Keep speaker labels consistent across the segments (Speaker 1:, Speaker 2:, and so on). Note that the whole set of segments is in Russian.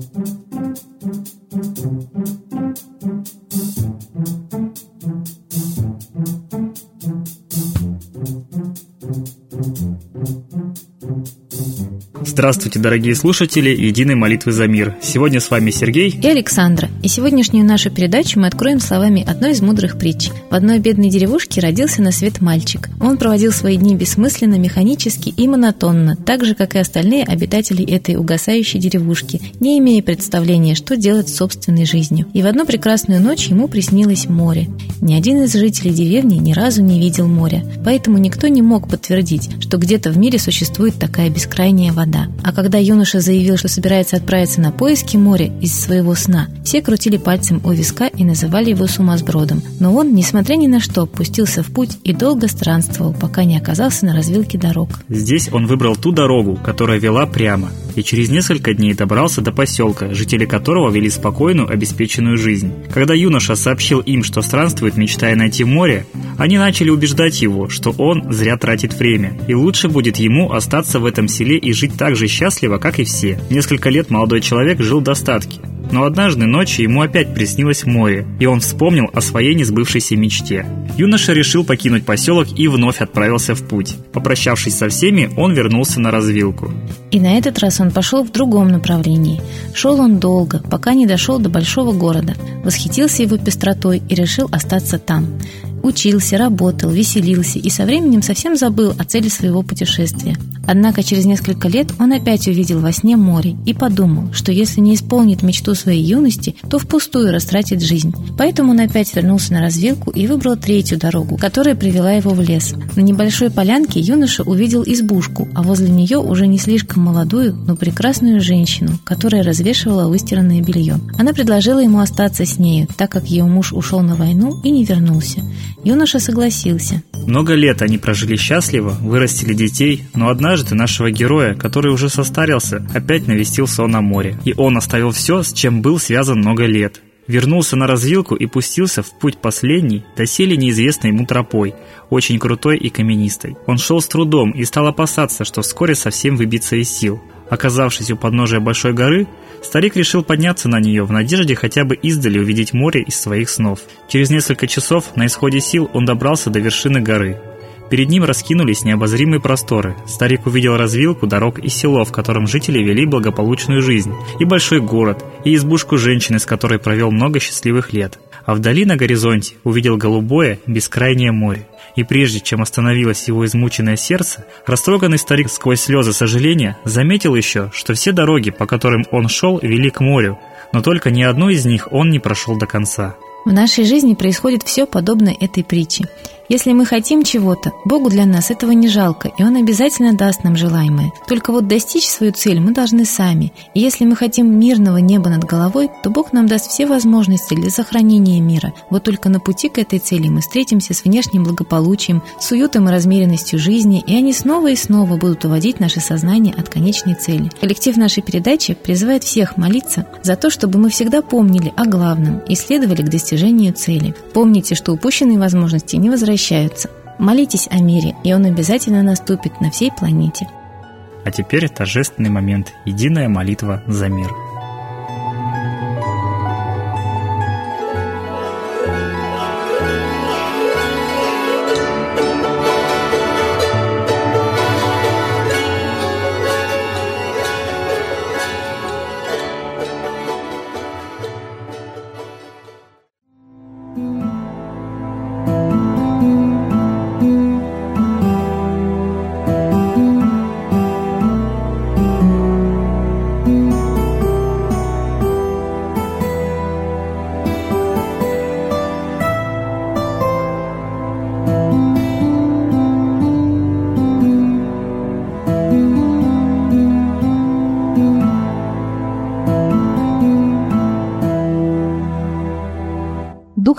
Speaker 1: thank you. Здравствуйте, дорогие слушатели Единой молитвы за мир. Сегодня с вами Сергей
Speaker 2: и Александра. И сегодняшнюю нашу передачу мы откроем словами одной из мудрых притч. В одной бедной деревушке родился на свет мальчик. Он проводил свои дни бессмысленно, механически и монотонно, так же, как и остальные обитатели этой угасающей деревушки, не имея представления, что делать с собственной жизнью. И в одну прекрасную ночь ему приснилось море. Ни один из жителей деревни ни разу не видел моря, поэтому никто не мог подтвердить, что где-то в мире существует такая бескрайняя вода. А когда юноша заявил, что собирается отправиться на поиски моря из своего сна, все крутили пальцем у виска и называли его сумасбродом. Но он, несмотря ни на что, пустился в путь и долго странствовал, пока не оказался на развилке дорог.
Speaker 1: Здесь он выбрал ту дорогу, которая вела прямо, и через несколько дней добрался до поселка, жители которого вели спокойную, обеспеченную жизнь. Когда юноша сообщил им, что странствует, мечтая найти море, они начали убеждать его, что он зря тратит время, и лучше будет ему остаться в этом селе и жить так же счастливо, как и все. Несколько лет молодой человек жил в достатке, но однажды ночью ему опять приснилось море, и он вспомнил о своей несбывшейся мечте. Юноша решил покинуть поселок и вновь отправился в путь. Попрощавшись со всеми, он вернулся на развилку.
Speaker 2: И на этот раз он пошел в другом направлении. Шел он долго, пока не дошел до большого города. Восхитился его пестротой и решил остаться там. Учился, работал, веселился и со временем совсем забыл о цели своего путешествия. Однако через несколько лет он опять увидел во сне море и подумал, что если не исполнит мечту своей юности, то впустую растратит жизнь. Поэтому он опять вернулся на развилку и выбрал третью дорогу, которая привела его в лес. На небольшой полянке юноша увидел избушку, а возле нее уже не слишком молодую, но прекрасную женщину, которая развешивала выстиранное белье. Она предложила ему остаться с нею, так как ее муж ушел на войну и не вернулся. Юноша согласился.
Speaker 1: Много лет они прожили счастливо, вырастили детей, но однажды нашего героя, который уже состарился, опять навестил сон на море. И он оставил все, с чем был связан много лет. Вернулся на развилку и пустился в путь последний, доселе неизвестной ему тропой, очень крутой и каменистой. Он шел с трудом и стал опасаться, что вскоре совсем выбиться из сил. Оказавшись у подножия большой горы, старик решил подняться на нее в надежде хотя бы издали увидеть море из своих снов. Через несколько часов на исходе сил он добрался до вершины горы. Перед ним раскинулись необозримые просторы. Старик увидел развилку дорог и село, в котором жители вели благополучную жизнь, и большой город, и избушку женщины, с которой провел много счастливых лет. А вдали на горизонте увидел голубое, бескрайнее море и прежде чем остановилось его измученное сердце, растроганный старик сквозь слезы сожаления заметил еще, что все дороги, по которым он шел, вели к морю, но только ни одну из них он не прошел до конца.
Speaker 2: В нашей жизни происходит все подобное этой притче. Если мы хотим чего-то, Богу для нас этого не жалко, и Он обязательно даст нам желаемое. Только вот достичь свою цель мы должны сами. И если мы хотим мирного неба над головой, то Бог нам даст все возможности для сохранения мира. Вот только на пути к этой цели мы встретимся с внешним благополучием, с уютом и размеренностью жизни, и они снова и снова будут уводить наше сознание от конечной цели. Коллектив нашей передачи призывает всех молиться за то, чтобы мы всегда помнили о главном и следовали к достижению цели. Помните, что упущенные возможности не возвращаются возвращаются. Молитесь о мире, и он обязательно наступит на всей планете.
Speaker 1: А теперь торжественный момент – единая молитва за мир –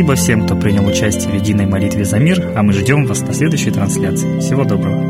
Speaker 1: Спасибо всем, кто принял участие в единой молитве за мир, а мы ждем вас на следующей трансляции. Всего доброго.